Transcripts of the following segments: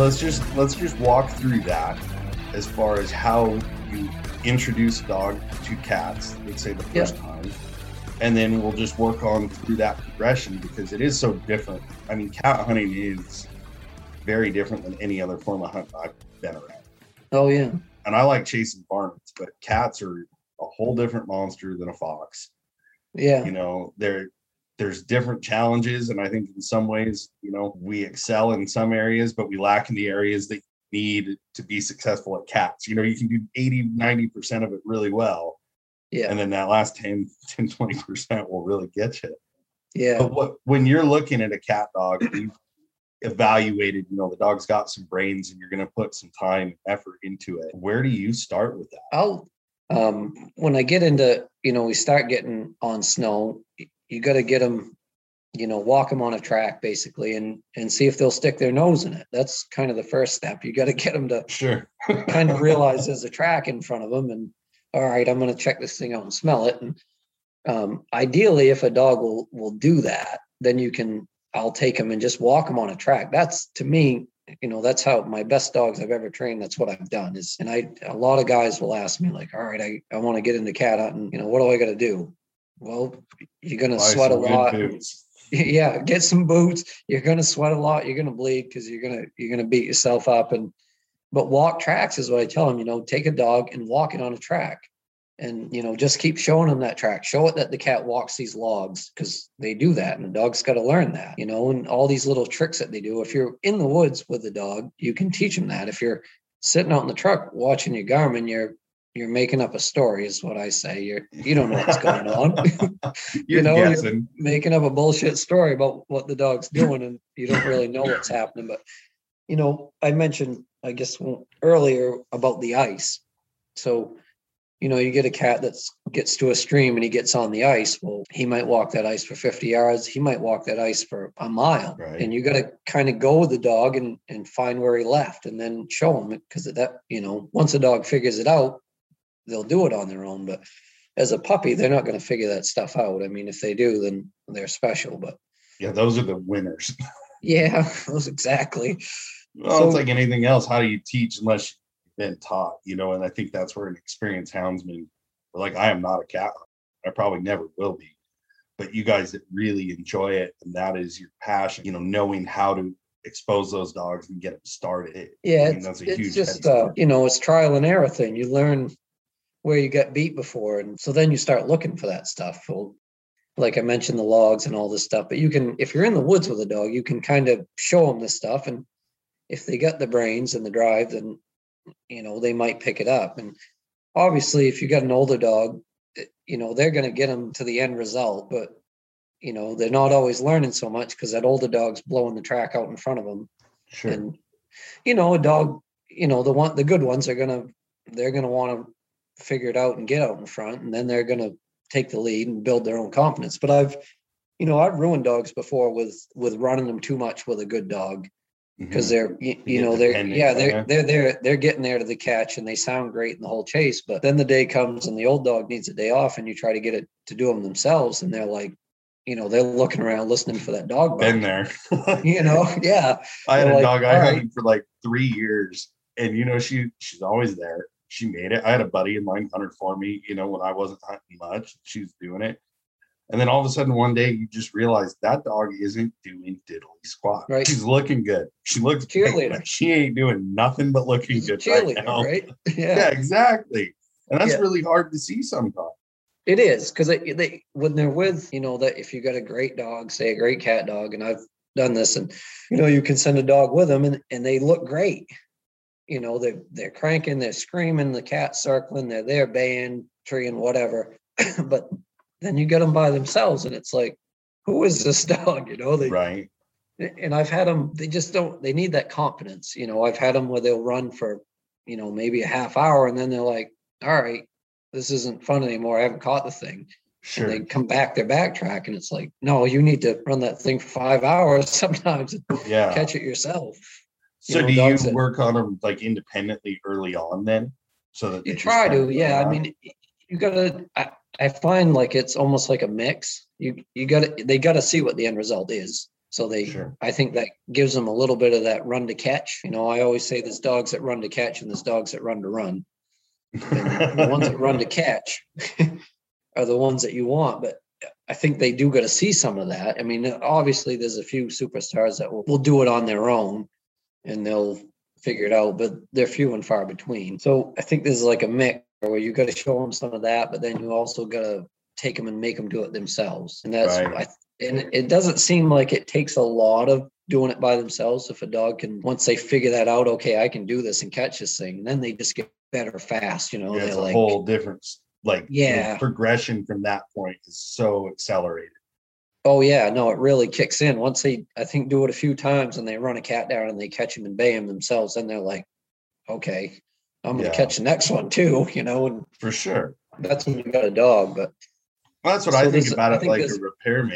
let's just let's just walk through that as far as how you introduce a dog to cats, let's say the first Yeah. time. And then we'll just work on through that progression because it is so different. I mean, cat hunting is very different than any other form of hunt I've been around. Oh yeah. And I like chasing varmints, but cats are a whole different monster than a fox. Yeah. You know, there there's different challenges, and I think in some ways, you know, we excel in some areas, but we lack in the areas that you need to be successful at cats. You know, you can do 80, 90% of it really well. Yeah. And then that last 10, 10 20% will really get you. Yeah. But what when you're looking at a cat dog, you've evaluated, you know, the dog's got some brains and you're gonna put some time and effort into it. Where do you start with that? I'll um when I get into you know we start getting on snow, you got to get them, you know, walk them on a track basically, and and see if they'll stick their nose in it. That's kind of the first step. You got to get them to Sure. kind of realize there's a track in front of them, and all right, I'm going to check this thing out and smell it. And um, ideally, if a dog will will do that, then you can. I'll take them and just walk them on a track. That's to me you know that's how my best dogs i've ever trained that's what i've done is and i a lot of guys will ask me like all right i, I want to get into cat hunting you know what do i got to do well you're going to sweat a lot. boots. yeah get some boots. You're going to sweat a lot. You're going to bleed because you're going to you're going to beat yourself up. And but walk tracks is what i tell them you know take a dog and walk it on a track. And you know just keep showing them that track. Show it that the cat walks these logs because they do that and the dog's got to learn that you know and all these little tricks that they do. If you're in the woods with the dog you can teach them that. If you're sitting out in the truck watching your garmin you're you're making up a story is what i say. You're you don't know what's going on. You're know, you're- making up a bullshit story about what the dog's doing and you don't really know what's happening. But you know i mentioned i guess earlier about the ice. So you know you get a cat that gets to a stream and he gets on the ice. Well he might walk that ice for 50 yards. He might walk that ice for a mile. Right. and you got to kind of go with the dog and and find where he left and then show him because that you know once a dog figures it out they'll do it on their own but as a puppy they're not going to figure that stuff out i mean if they do then they're special but Yeah, those are the winners. yeah those exactly Well, So- it's like anything else. How do you teach unless you've been taught? You know, and I think that's where an experienced houndsman, like I am not a cat. I probably never will be. But you guys that really enjoy it, and that is your passion. You know, knowing how to expose those dogs and get them started. yeah I mean, it's, that's a it's huge just uh, you know it's trial and error thing you learn where you got beat before. And so then you start looking for that stuff. Well like i mentioned the logs and all this stuff but you can if you're in the woods with a dog you can kind of show them this stuff. And if they got the brains and the drive then you know they might pick it up. And obviously if you got an older dog eh, you know they're going to get them to the end result but you know they're not always learning so much because that older dog's blowing the track out in front of them Sure. and you know a dog you know the one the good ones are gonna they're gonna want to figure it out and get out in front and then they're gonna take the lead and build their own confidence but i've you know i've ruined dogs before with with running them too much with a good dog because Mhm. they're you, you know they're yeah they're they're they're they're getting there to the catch and they sound great in the whole chase but then the day comes and the old dog needs a day off and you try to get it to do them themselves and they're like you know they're looking around listening for that dog been there. you know yeah I had They're a like, dog I "All hunted for like three years, and you know she she's always there. She made it. I had a buddy of mine hunted for me. You know when I wasn't hunting much, she was doing it, and then all of a sudden one day you just realize that dog isn't doing diddly squat. Right. She's looking good. She looks Cheerleader. but She ain't doing nothing but looking He's a good right cheerleader, now. right? Yeah. exactly. And that's Yeah. really hard to see sometimes. It is because they, they when they're with you know that if you got a great dog, say a great cat dog, and I've done this, and you know you can send a dog with them, and and they look great. You know they they're cranking, they're screaming, the cat's circling, they're there baying, treeing, whatever. but then you get them by themselves, and it's like, who is this dog? You know they Right. and I've had them, they just don't, they need that confidence. You know, I've had them where they'll run for, you know, maybe a half hour and then they're like, all right, this isn't fun anymore. I haven't caught the thing. Sure. And they come back, they're backtrack, and it's like, no, you need to run that thing for five hours sometimes yeah. catch it yourself. You So know, do you that- work on them like independently early on then? So that You try to, yeah. I mean, you gotta, I, I find like it's almost like a mix. You, you gotta, they gotta see what the end result is. So they, Sure. I think that gives them a little bit of that run to catch. You know, I always say there's dogs that run to catch and there's dogs that run to run. The ones that run to catch are the ones that you want. But I think they do got to see some of that. I mean, obviously, there's a few superstars that will, will do it on their own and they'll figure it out, but they're few and far between. So I think this is like a mix where you got to show them some of that, but then you also got to take them and make them do it themselves. And that's, Right. I, and it doesn't seem like it takes a lot of doing it by themselves. If a dog can, once they figure that out, okay, I can do this and catch this thing, then they just get better fast. You know, it's a like, whole difference. like Yeah. progression from that point is so accelerated. Oh yeah, no, it really kicks in once they I think do it a few times and they run a cat down and they catch him and bay him themselves. Then they're like, okay, I'm gonna Yeah. catch the next one too, you know, and For sure. that's when you got a dog. But Well, that's what So I think about I it think like a repair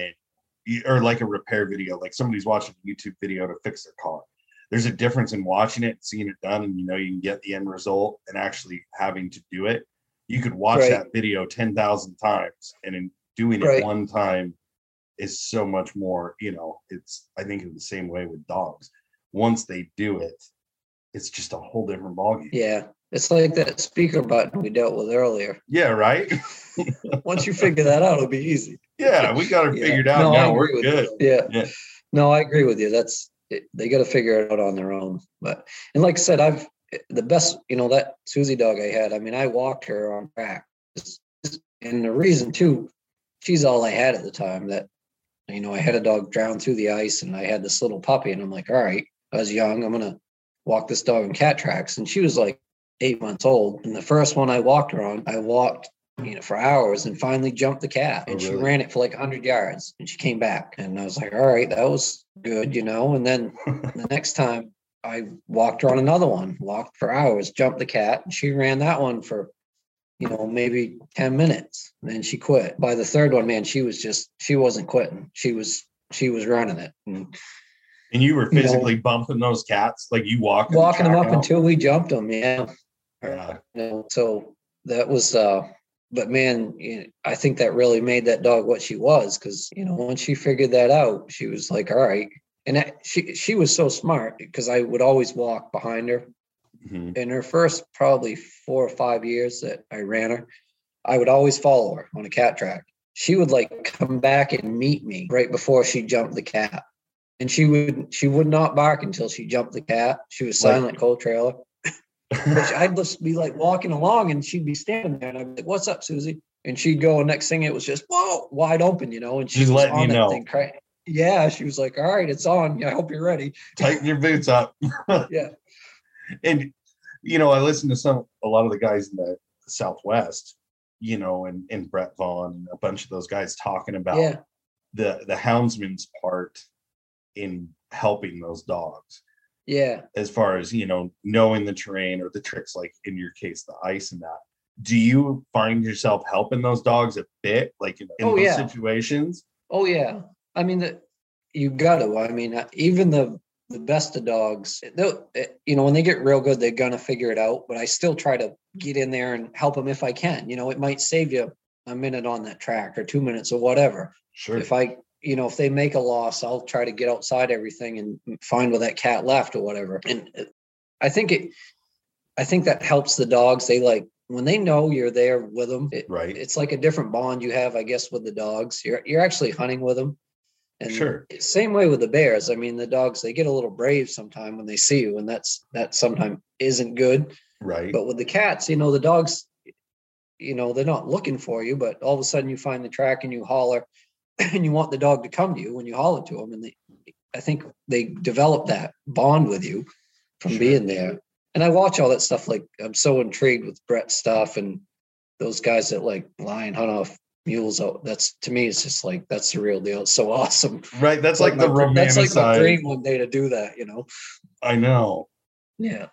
y- or like a repair video, like somebody's watching a YouTube video to fix their car. There's a difference in watching it, seeing it done, and you know you can get the end result and actually having to do it. You could watch Right. that video 10,000 times and in doing it Right. one time is so much more, you know, it's I think in the same way with dogs. Once they do it, it's just a whole different ballgame. yeah, it's like that speaker button we dealt with earlier. Yeah, right? Once you figure that out, it'll be easy. Yeah, we got it Yeah. figured out No, now. We're agree with you. good. Yeah. Yeah. No, I agree with you. That's it, they got to figure it out on their own. But and like I said, I've the best, you know, that Susie dog I had. I mean, I walked her on track, and the reason too, she's all I had at the time. That you know, I had a dog drown through the ice, and I had this little puppy, and I'm like, all right, I was young. I'm gonna walk this dog in cat tracks, and she was like eight months old. And the first one I walked her on, I walked you know, for hours and finally jumped the cat. Oh, And she ran it for like 100 yards and she came back. And I was like, all right, that was good, you know. And then the next time I walked her on another one, walked for hours, jumped the cat, and she ran that one for, you know, maybe 10 minutes. And then she quit. By the third one, man, she was just, she wasn't quitting. She was, she was running it. And And you were You know- physically bumping those cats, like you walking, walking them up out? until we jumped them. Yeah. Yeah. you know, so that was uh but man you know, i think that really made that dog what she was because you know once she figured that out she was like all right and that, she she was so smart because i would always walk behind her Mhm. in her first probably four or five years that i ran her i would always follow her on a cat track she would like come back and meet me right before she jumped the cat and she would she would not bark until she jumped the cat she was silent cold trailer which I'd just be like walking along and she'd be standing there and I'd be like, What's up, Susie? And she'd go, and next thing it was just whoa, wide open, you know, and she She's letting you that know. thing Yeah, she was like, All right, it's on. I hope you're ready. Tighten your boots up. Yeah. And you know, I listen to some a lot of the guys in the Southwest, you know, and and Brett Vaughn and a bunch of those guys talking about Yeah. the the houndsman's part in helping those dogs Yeah. as far as you know knowing the terrain or the tricks like in your case the ice and that do you find yourself helping those dogs a bit like in, in Oh, those yeah. situations Oh yeah. I mean that you got to. I mean, uh, even the the best of dogs, they'll, eh, you know, when they get real good, they're gonna figure it out. But I still try to get in there and help them if I can. You know, it might save you a minute on that track or two minutes or whatever. sure if I, you know, if they make a loss, I'll try to get outside everything and find where that cat left or whatever. And uh, I think it, I think that helps the dogs. They like when they know you're there with them. It, right it's like a different bond you have, I guess, with the dogs. You're you're actually hunting with them. And Sure. Same way with the bears. I mean, the dogs they get a little brave sometimes when they see you, and that's that sometimes isn't good. right But with the cats, you know, the dogs, you know, they're not looking for you, but all of a sudden you find the track and you holler and you want the dog to come to you when you holler to them. And they, I think they develop that bond with you from Sure. being there. And I watch all that stuff. Like I'm so intrigued with Brett's stuff and those guys that like lion hunt off mules. out. That's to me, it's just like, that's the real deal. It's so awesome. right that's like, the my, that's like my dream one day to do that, you know? i know Yeah.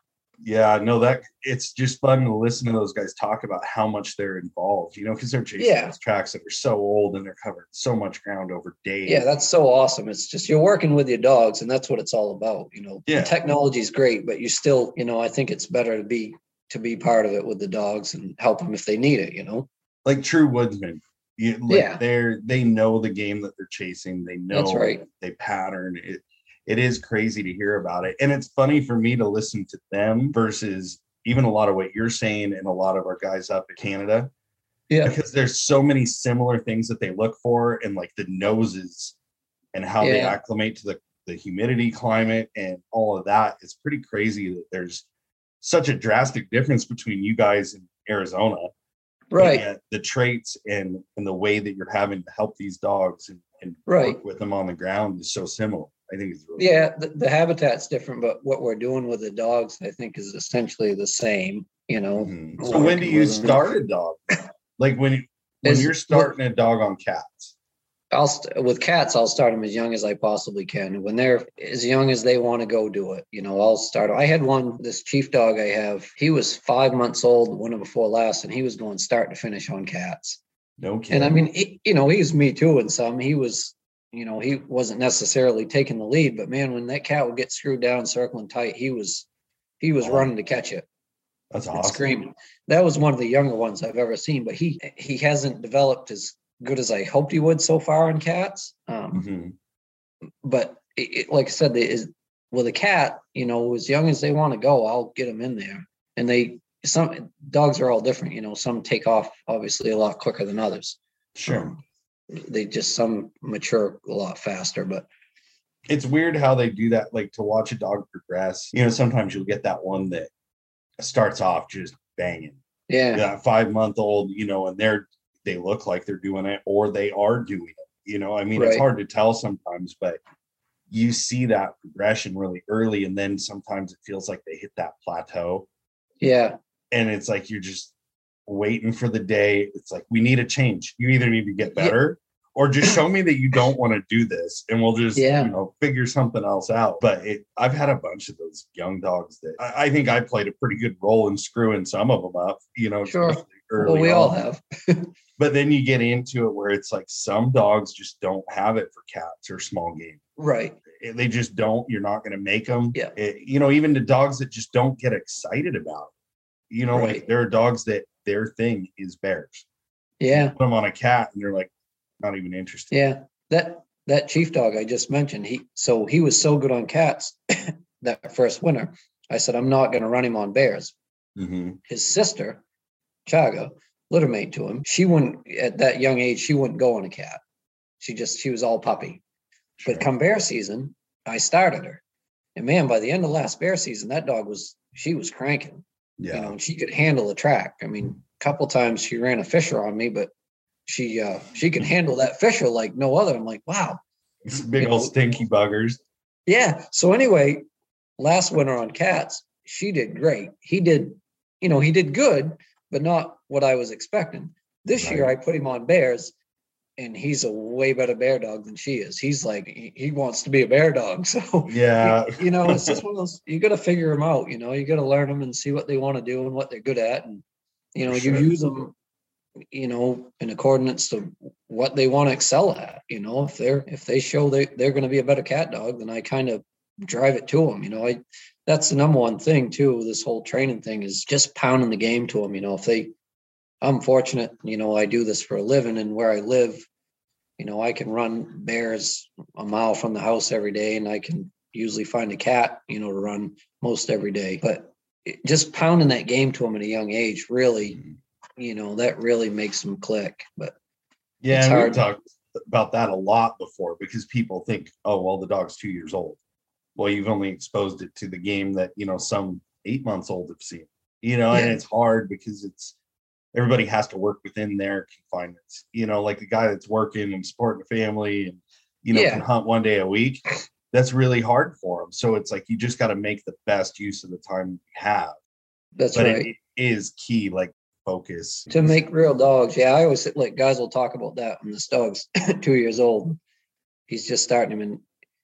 yeah no that it's just fun to listen to those guys talk about how much they're involved you know because they're chasing Yeah. those tracks that are so old and they're covering so much ground over days Yeah, that's so awesome. It's just you're working with your dogs, and that's what it's all about. You know, Yeah. the technology is great, but you still, you know, I think it's better to be to be part of it with the dogs and help them if they need it. You know. like true woodsmen You, like Yeah. they're they know the game that they're chasing. They know That's right. they pattern it. It is crazy to hear about it, and it's funny for me to listen to them versus even a lot of what you're saying and a lot of our guys up in Canada Yeah. because there's so many similar things that they look for and like the noses and how they acclimate to the, the humidity climate and all of that it's pretty crazy that there's such a drastic difference between you guys in arizona Right. and the traits and and the way that you're having to help these dogs and, and Right. work with them on the ground is so similar i think it's really Yeah, the, the habitat's different, but what we're doing with the dogs, I think, is essentially the same. You know, Mhm. So when do you with them. start a dog like when when Is- you're starting a dog on cats I'll st- with cats, I'll start them as young as I possibly can. When they're as young as they want to go do it, you know, I'll start. I had one, this chief dog I have. He was five months old, the winter before last, and he was going start to finish on cats. no kidding And I mean, he, you know, he's me too in some. He was, you know, he wasn't necessarily taking the lead, but man, when that cat would get screwed down, circling tight, he was, he was Wow. running to catch it that's awesome screaming. That was one of the younger ones I've ever seen, but he he hasn't developed as good as I hoped he would so far in cats. Um, Mhm. but it, it- like I said, is with a cat, you know, as young as they want to go, I'll get them in there. And they some dogs are all different, you know. Some take off obviously a lot quicker than others. sure Um, they just some mature a lot faster, but it's weird how they do that like to watch a dog progress you know sometimes you'll get that one that starts off just banging yeah, that five month old you know and they're they look like they're doing it or they are doing it you know? I mean it's hard to tell sometimes but you see that progression really early and then sometimes it feels like they hit that plateau. Yeah, and it's like you're just waiting for the day. It's like we need a change. You either need to get Yeah. better or just show me that you don't want to do this and we'll just Yeah. you know figure something else out. But it i've had a bunch of those young dogs that i, I think i played a pretty good role in screwing some of them up you know Sure. Early well, we all have. but then you get into it where it's like some dogs just don't have it for cats or small game Right. They just don't you're not going to make them Yeah. you know even the dogs that just don't get excited about it. you know like there are dogs that their thing is bears Yeah. put them on a cat and they're like not even interested Yeah, that that chief dog I just mentioned, he so he was so good on cats that first winter. I said I'm not going to run him on bears. Mhm. His sister, Chaga, litter mate to him. She wouldn't at that young age. She wouldn't go on a cat. She just she was all puppy. Sure. But come bear season, I started her, and man, by the end of last bear season, that dog was she was cranking. yeah You know, and she could handle the track. I mean, a couple times she ran a fisher on me, but she uh she could handle that fisher like no other. I'm like, wow. Big you old know, stinky buggers Yeah. So anyway, last winter on cats, she did great. He did, you know, he did good, but not what I was expecting. This year I put him on bears and he's a way better bear dog than she is. He's like he, he wants to be a bear dog. So yeah you know, it's just one of those you gotta figure them out, you know, you gotta learn them and see what they want to do and what they're good at. And you know, For you use them, you know, in accordance to what they want to excel at. You know, if they're if they show they they're gonna be a better cat dog, then I kind of drive it to them. You know, I that's the number one thing too. This whole training thing is just pounding the game to them. You know, if they, I'm fortunate. You know, I do this for a living, and where I live, you know, I can run bears a mile from the house every day, and I can usually find a cat, you know, to run most every day. But just pounding that game to them at a young age, really, mm-hmm. you know, that really makes them click. But yeah It's and we've talked about that a lot before because people think oh well the dog's two years old well you've only exposed it to the game that you know some eight months old have seen you know and it's hard because it's everybody has to work within their confinements you know like the guy that's working and supporting a family and you know Yeah. can hunt one day a week that's really hard for them so it's like you just got to make the best use of the time you have that's but right. it, it is key like focus to make real dogs. Yeah, I always like guys will talk about that when this dog's two years old. He's just starting him, and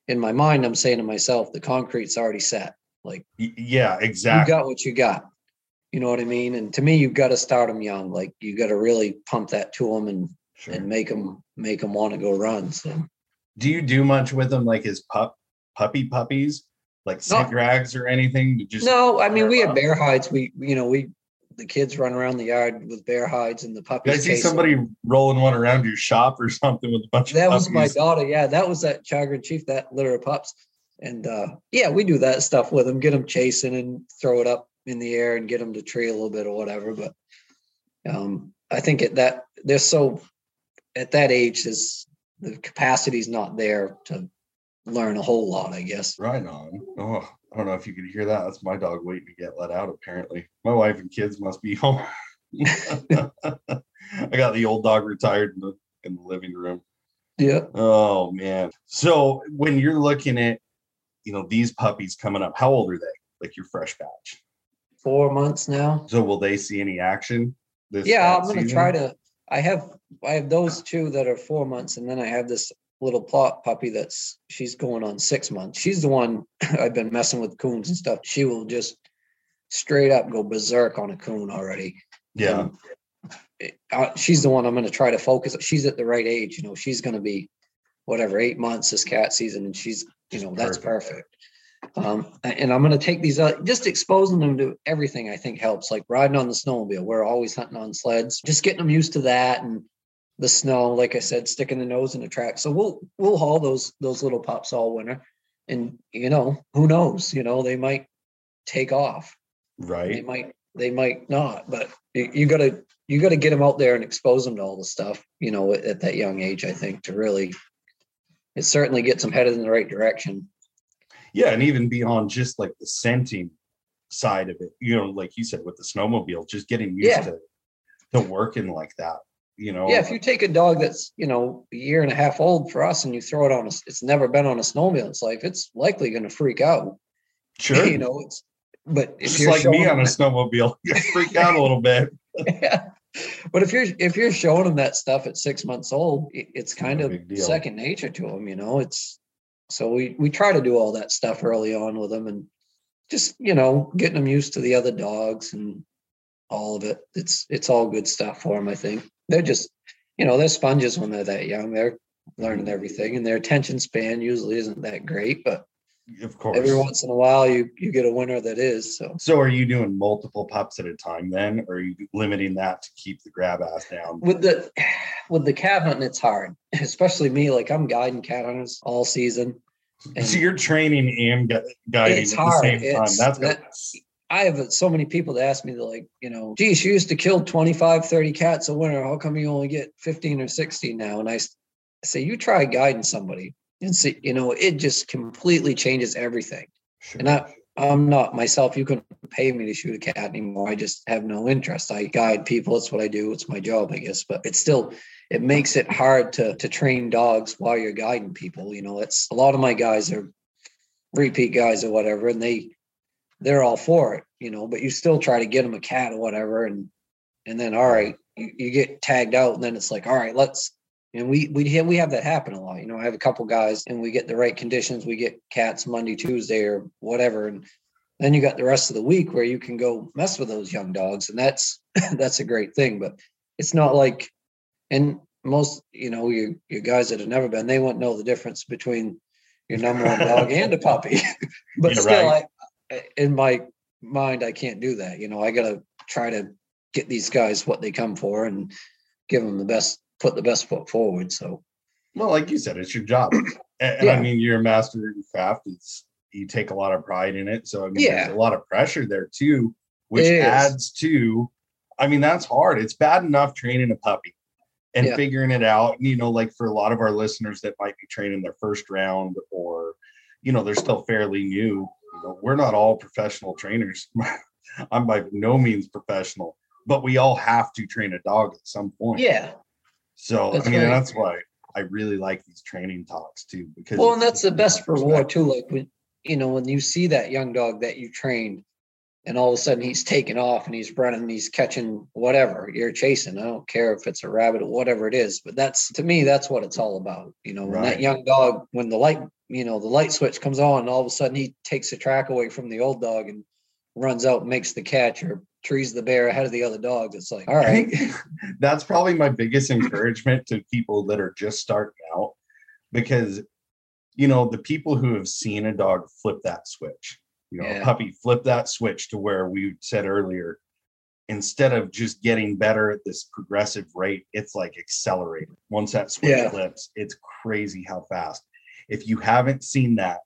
in my mind, I'm saying to myself, the concrete's already set. Like yeah, exactly. you got what you got. You know what I mean? And to me, you've got to start them young. Like you got to really pump that to them and Sure. and make them make them want to go run. So do you do much with them like his pup puppy puppies like No. drags or anything to just no, I mean we have bear hides. We you know we the kids run around the yard with bear hides and the Did puppies. I see them. somebody rolling one around your shop or something with a bunch That of That was my daughter. Yeah, that was that Chaga and Chief, that litter of pups. And uh, yeah, we do that stuff with them, get them chasing and throw it up in the air and get them to tree a little bit or whatever. But um, I think at that they're so at that age, is the capacity's not there to learn a whole lot, I guess. Right on. Oh, I don't know if you could hear that. That's my dog waiting to get let out, apparently. My wife and kids must be home. I got the old dog retired in the in the living room. Yeah. Oh man. So when you're looking at, you know, these puppies coming up, how old are they? Like your fresh batch. Four months now. So will they see any action? This Yeah, I'm gonna try to. I have I have those two that are four months, and then I have this little plot puppy that's she's going on six months. She's the one I've been messing with coons and stuff. She will just straight up go berserk on a coon already. Yeah. It- uh, she's the one I'm gonna try to focus. She's at the right age, you know. She's gonna be whatever eight months this cat season, and she's you know that's perfect. Um, and I'm gonna take these out, just exposing them to everything. I think helps, like riding on the snowmobile. We're always hunting on sleds, just getting them used to that and the snow. Like I said, sticking the nose in the track. So we'll we'll haul those those little pups all winter, and you know who knows? You know they might take off. Right? They might they might not, but you, you gotta you gotta get them out there and expose them to all the stuff. You know at, at that young age, I think to really. It certainly gets them headed in the right direction. Yeah, and even beyond just like the scenting side of it, you know, like you said with the snowmobile, just getting used Yeah. to to working like that. You know, Yeah, if you take a dog that's you know a year and a half old for us, and you throw it on a, it's never been on a snowmobile in its life, it's likely going to freak out. sure, you know, it's but if just you're like me on a them snowmobile, you freak out a little bit. yeah. But if you're if you're showing them that stuff at six months old, it, it's kind No of second nature to them. You know, it's so we we try to do all that stuff early on with them, and just you know getting them used to the other dogs and all of it. It's it's all good stuff for them. I think they're just you know they're sponges when they're that young. They're learning everything, and their attention span usually isn't that great, but Of course. every once in a while you you get a winner that is. So So are you doing multiple pups at a time then, or are you limiting that to keep the grab ass down? with the with the cat hunting, it's hard, especially me. Like I'm guiding cat hunters all season. And so you're training and guiding It's at hard. the same time. It's- That's that- I have so many people that ask me, like, you know, geez, you used to kill 25, 30 cats a winter. How come you only get 15 or 16 now? And I say, you try guiding somebody and see, you know, it just completely changes everything. sure. And I, I'm not myself. You couldn't pay me to shoot a cat anymore. I just have no interest. I guide people. It's what I do. It's my job, I guess. But it's still, it makes it hard to to train dogs while you're guiding people. You know, it's a lot of my guys are repeat guys or whatever, and they they're all for it. You know, but you still try to get them a cat or whatever, and and then all right, you, you get tagged out, and then it's like, all right, let's. And we we have, we have that happen a lot. You know, I have a couple guys, and we get the right conditions. We get cats Monday, Tuesday, or whatever, and then you got the rest of the week where you can go mess with those young dogs, and that's that's a great thing. But it's not like, and most you know you, you guys that have never been, they won't know the difference between your number one dog and a puppy. but Yeah, still, right. I, in my mind, I can't do that. You know, I got to try to get these guys what they come for and give them the best, put the best foot forward. So Well, like you said, it's your job. And, and I mean, you're a master of your craft. It's you take a lot of pride in it. So I mean, Yeah. there's a lot of pressure there too, which adds to. I mean, that's hard. It's bad enough training a puppy and Yeah. figuring it out. You know, like for a lot of our listeners that might be training their first round, or you know, they're still fairly new. We're not all professional trainers. I'm by no means professional, but we all have to train a dog at some point. yeah, So That's I mean, right. that's why I really like these training talks too. Because well, and that's the best reward too. Like when you know when you see that young dog that you trained, and all of a sudden he's taking off and he's running, he's catching whatever you're chasing. I don't care if it's a rabbit or whatever it is, but that's to me that's what it's all about. You know, when Right. that young dog, when the light, you know, the light switch comes on, and all of a sudden he takes the track away from the old dog and runs out, and makes the catch, or trees the bear ahead of the other dogs. It's like, all right, that's probably my biggest encouragement to people that are just starting out because you know the people who have seen a dog flip that switch you know a Yeah. puppy flip that switch to where we said earlier instead of just getting better at this progressive rate, it's like accelerated. Once that switch Yeah. flips, it's crazy how fast. If you haven't seen that,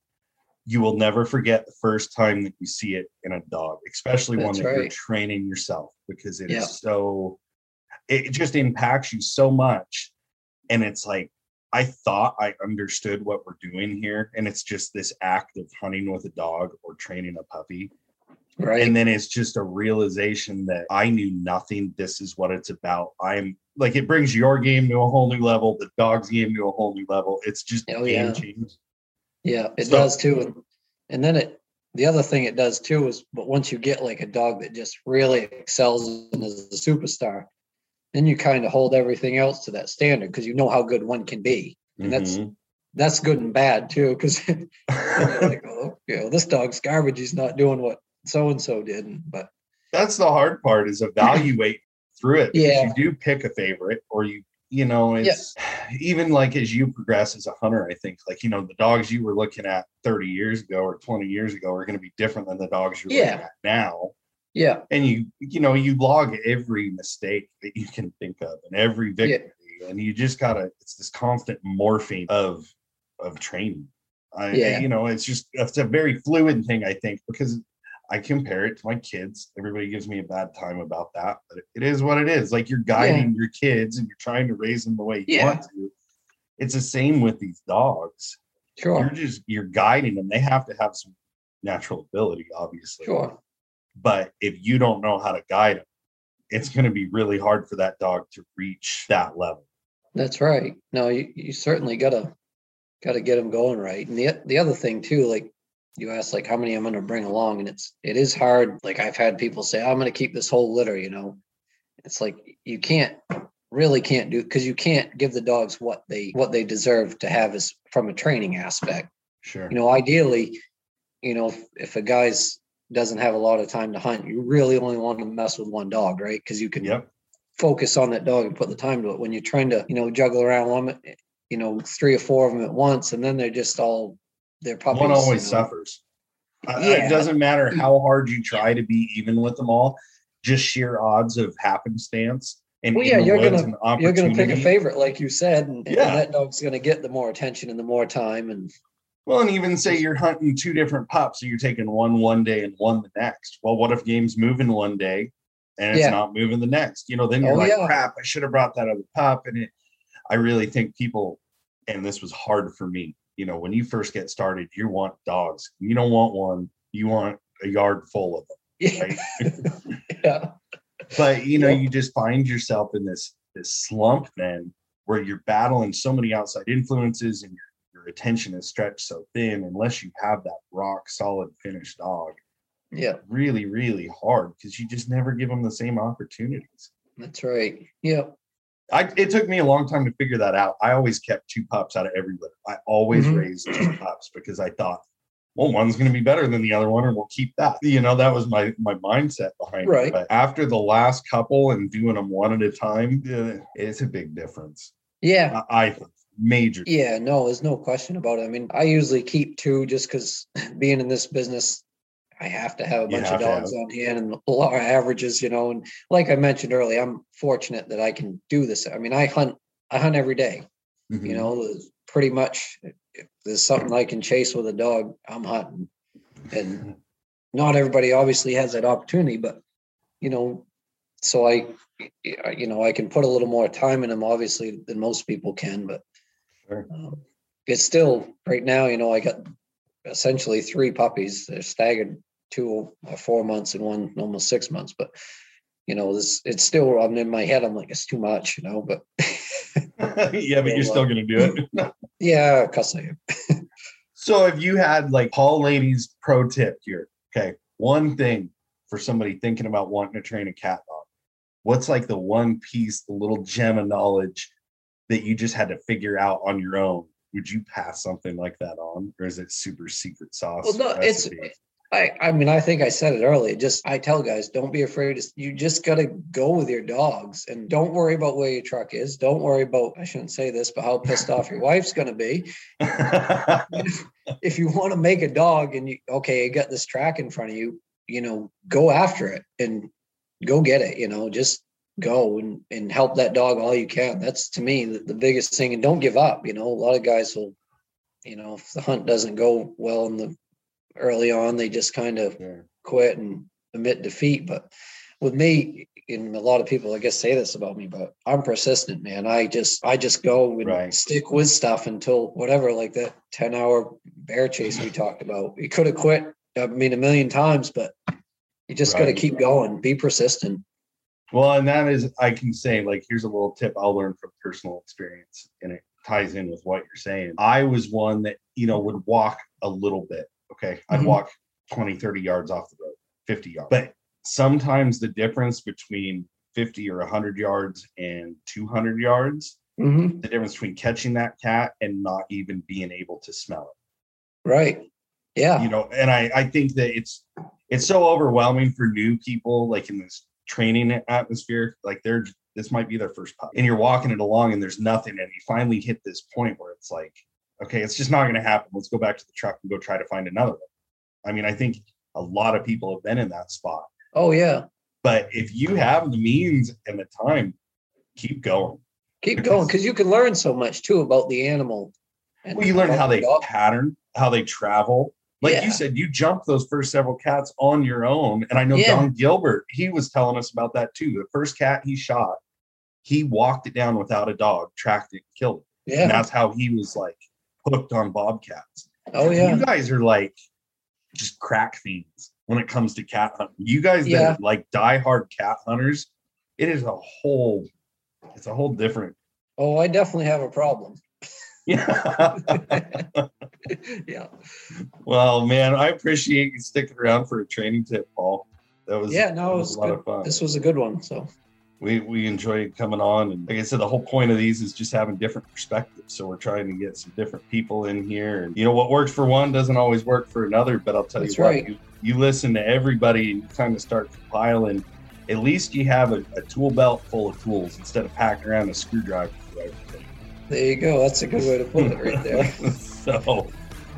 you will never forget the first time that you see it in a dog, especially one That's that you're training yourself, because it is Yeah. so it it just impacts you so much. And it's like, I thought I understood what we're doing here. And it's just this act of hunting with a dog or training a puppy. Right. And then it's just a realization that I knew nothing. This is what it's about. I'm like, it brings your game to a whole new level, the dog's game to a whole new level. It's just Oh, game yeah. Yeah, it So- does too. And, then it, the other thing it does too is, but once you get like a dog that just really excels and is a superstar, then you kind of hold everything else to that standard because you know how good one can be. And that's Mhm. that's good and bad too. Because like, oh, you know, this dog's garbage. He's not doing what so and so didn't. But that's the hard part is evaluate through it. Yeah. You do pick a favorite or you, you know, Yeah. it's even like as you progress as a hunter, I think like, you know, the dogs you were looking at 30 years ago or 20 years ago are going to be different than the dogs you're Yeah. looking at now. yeah, And you, you know, you log every mistake that you can think of and every victory. And you just gotta, it's this constant morphing of of training. I, Yeah. you know, it's just it's a very fluid thing, I think, because I compare it to my kids. Everybody gives me a bad time about that, but it- is what it is. Like you're guiding your kids and you're trying to raise them the way you Yeah. want to. It's the same with these dogs. Sure. You're just you're guiding them. They have to have some natural ability, obviously. sure. But if you don't know how to guide them, it's going to be really hard for that dog to reach that level. That's right. No, you, you certainly gotta gotta get them going right. And the the other thing too, like you ask like how many I'm gonna bring along, and it's it is hard. Like I've had people say, I'm gonna keep this whole litter. You know, it's like you can't really can't do because you can't give the dogs what they what they deserve to have is from a training aspect. Sure. You know, ideally, you know, if, if a guy's doesn't have a lot of time to hunt, you really only want to mess with one dog, right? Because you can Yep. focus on that dog and put the time to it. When you're trying to, you know, juggle around one, eh, you know, three or four of them at once, and then they're just all they're puppies. One always suffers. Uh, uh, I- I- Yeah. It doesn't matter how hard you try to be even with them all, just sheer odds of happenstance. And Well, yeah, you're gonna- You're gonna pick a favorite, like you said, and, and that dog's gonna get the more attention and the more time. And Well, and even say you're hunting two different pups, so you're taking one one day and one the next. Well, what if game's moving one day and it's Yeah. not moving the next? You know, then you're Oh, like, yeah. crap, I should have brought that other pup. And it, I really think people, and this was hard for me. You know, when you first get started, you want dogs. You don't want one. You want a yard full of them. yeah, Right? yeah, but you know you just find yourself in this this slump then where you're battling so many outside influences and your, your attention is stretched so thin unless you have that rock solid finished dog yeah, really really hard because you just never give them the same opportunities that's right. Yeah, I, it took me a long time to figure that out. I always kept two pups out of every litter. I always Mhm. raised two pups because I thought, well, one's going to be better than the other one, and we'll keep that. You know, that was my my mindset behind Right. it. But after the last couple and doing them one at a time, eh, it's a big difference. yeah, I, I think major. Yeah, no, there's no question about it. I mean, I usually keep two just because being in this business, I have to have a bunch of dogs on hand and a lot of averages, you know. And like I mentioned earlier, I'm fortunate that I can do this. I mean, I hunt, I hunt every day. Mhm. You know, pretty much if there's something I can chase with a dog, I'm hunting. And not everybody obviously has that opportunity, but you know, so I, you know, I can put a little more time in them, obviously, than most people can, but Sure. um, it's still right now, you know, I got essentially three puppies. They're staggered two or four months and one almost six months, but you know, this it's still I'm in my head, I'm like, it's too much, you know, but yeah, but you're still uh, going to do it. yeah, am. So if you had like Paul Lady's pro tip here, okay, one thing for somebody thinking about wanting to train a cat dog, what's like the one piece, the little gem of knowledge that you just had to figure out on your own? Would you pass something like that on, or is it super secret sauce? Well, no, it's recipe? I, I mean, I think I said it earlier. Just I tell guys, don't be afraid. To, you just got to go with your dogs, and don't worry about where your truck is. Don't worry about. I shouldn't say this, but how pissed off your wife's going to be. If you want to make a dog, and you okay, you got this track in front of you, you know, go after it, and go get it. You know, just go and, and help that dog all you can. That's to me the, the biggest thing. And don't give up. You know, a lot of guys will, you know, if the hunt doesn't go well in the early on, they just kind of Yeah. quit and admit defeat. But with me, and a lot of people, I guess, say this about me, but I'm persistent, man. I just, I just go and Right. stick with stuff until whatever, like that 10 hour bear chase we talked about. You could have quit, I mean, a million times, but you just got to keep going, be persistent. Well, and that is, I can say, like, here's a little tip I'll learn from personal experience, and it ties in with what you're saying. I was one that, you know, would walk a little bit. Okay. I'd Mhm. walk 20, 30 yards off the road, 50 yards. But sometimes the difference between 50 or 100 yards and 200 yards, hmm the difference between catching that cat and not even being able to smell it Right. Yeah. you know and i i think that it's it's so overwhelming for new people like in this training atmosphere like they're this might be their first pup and you're walking it along and there's nothing and you finally hit this point where it's like okay it's just not going to happen let's go back to the truck and go try to find another one i mean i think a lot of people have been in that spot Oh, yeah. but if you have the means and the time keep going Keep going because you can learn so much too about the animal. well you learn how they dog. pattern how they travel like Yeah. you said you jumped those first several cats on your own and i know Yeah. don gilbert he was telling us about that too the first cat he shot he walked it down without a dog tracked it killed it Yeah. and that's how he was like hooked on bobcats Oh, yeah. you guys are like just crack fiends when it comes to cat hunting you guys that Yeah. are like diehard cat hunters it is a whole it's a whole different Oh, I definitely have a problem. yeah yeah. Well, man, I appreciate you sticking around for a training tip, Paul. That was Yeah. No, it was was a lot good. of fun. This was a good one. So, We we enjoy coming on, and like I said, the whole point of these is just having different perspectives. So we're trying to get some different people in here, and you know what works for one doesn't always work for another. But I'll tell That's you what, you, you listen to everybody and you kind of start compiling. At least you have a, a tool belt full of tools instead of packing around a screwdriver for everything. there you go. That's a good way to put it right there. so,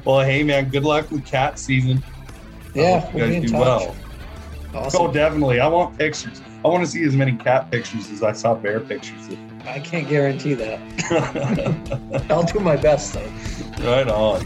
well, hey man, good luck with cat season. Yeah. you guys do touch. well. Awesome. Oh, definitely. I want pictures. I want to see as many cat pictures as I saw bear pictures. I can't guarantee that. I'll do my best though. right on.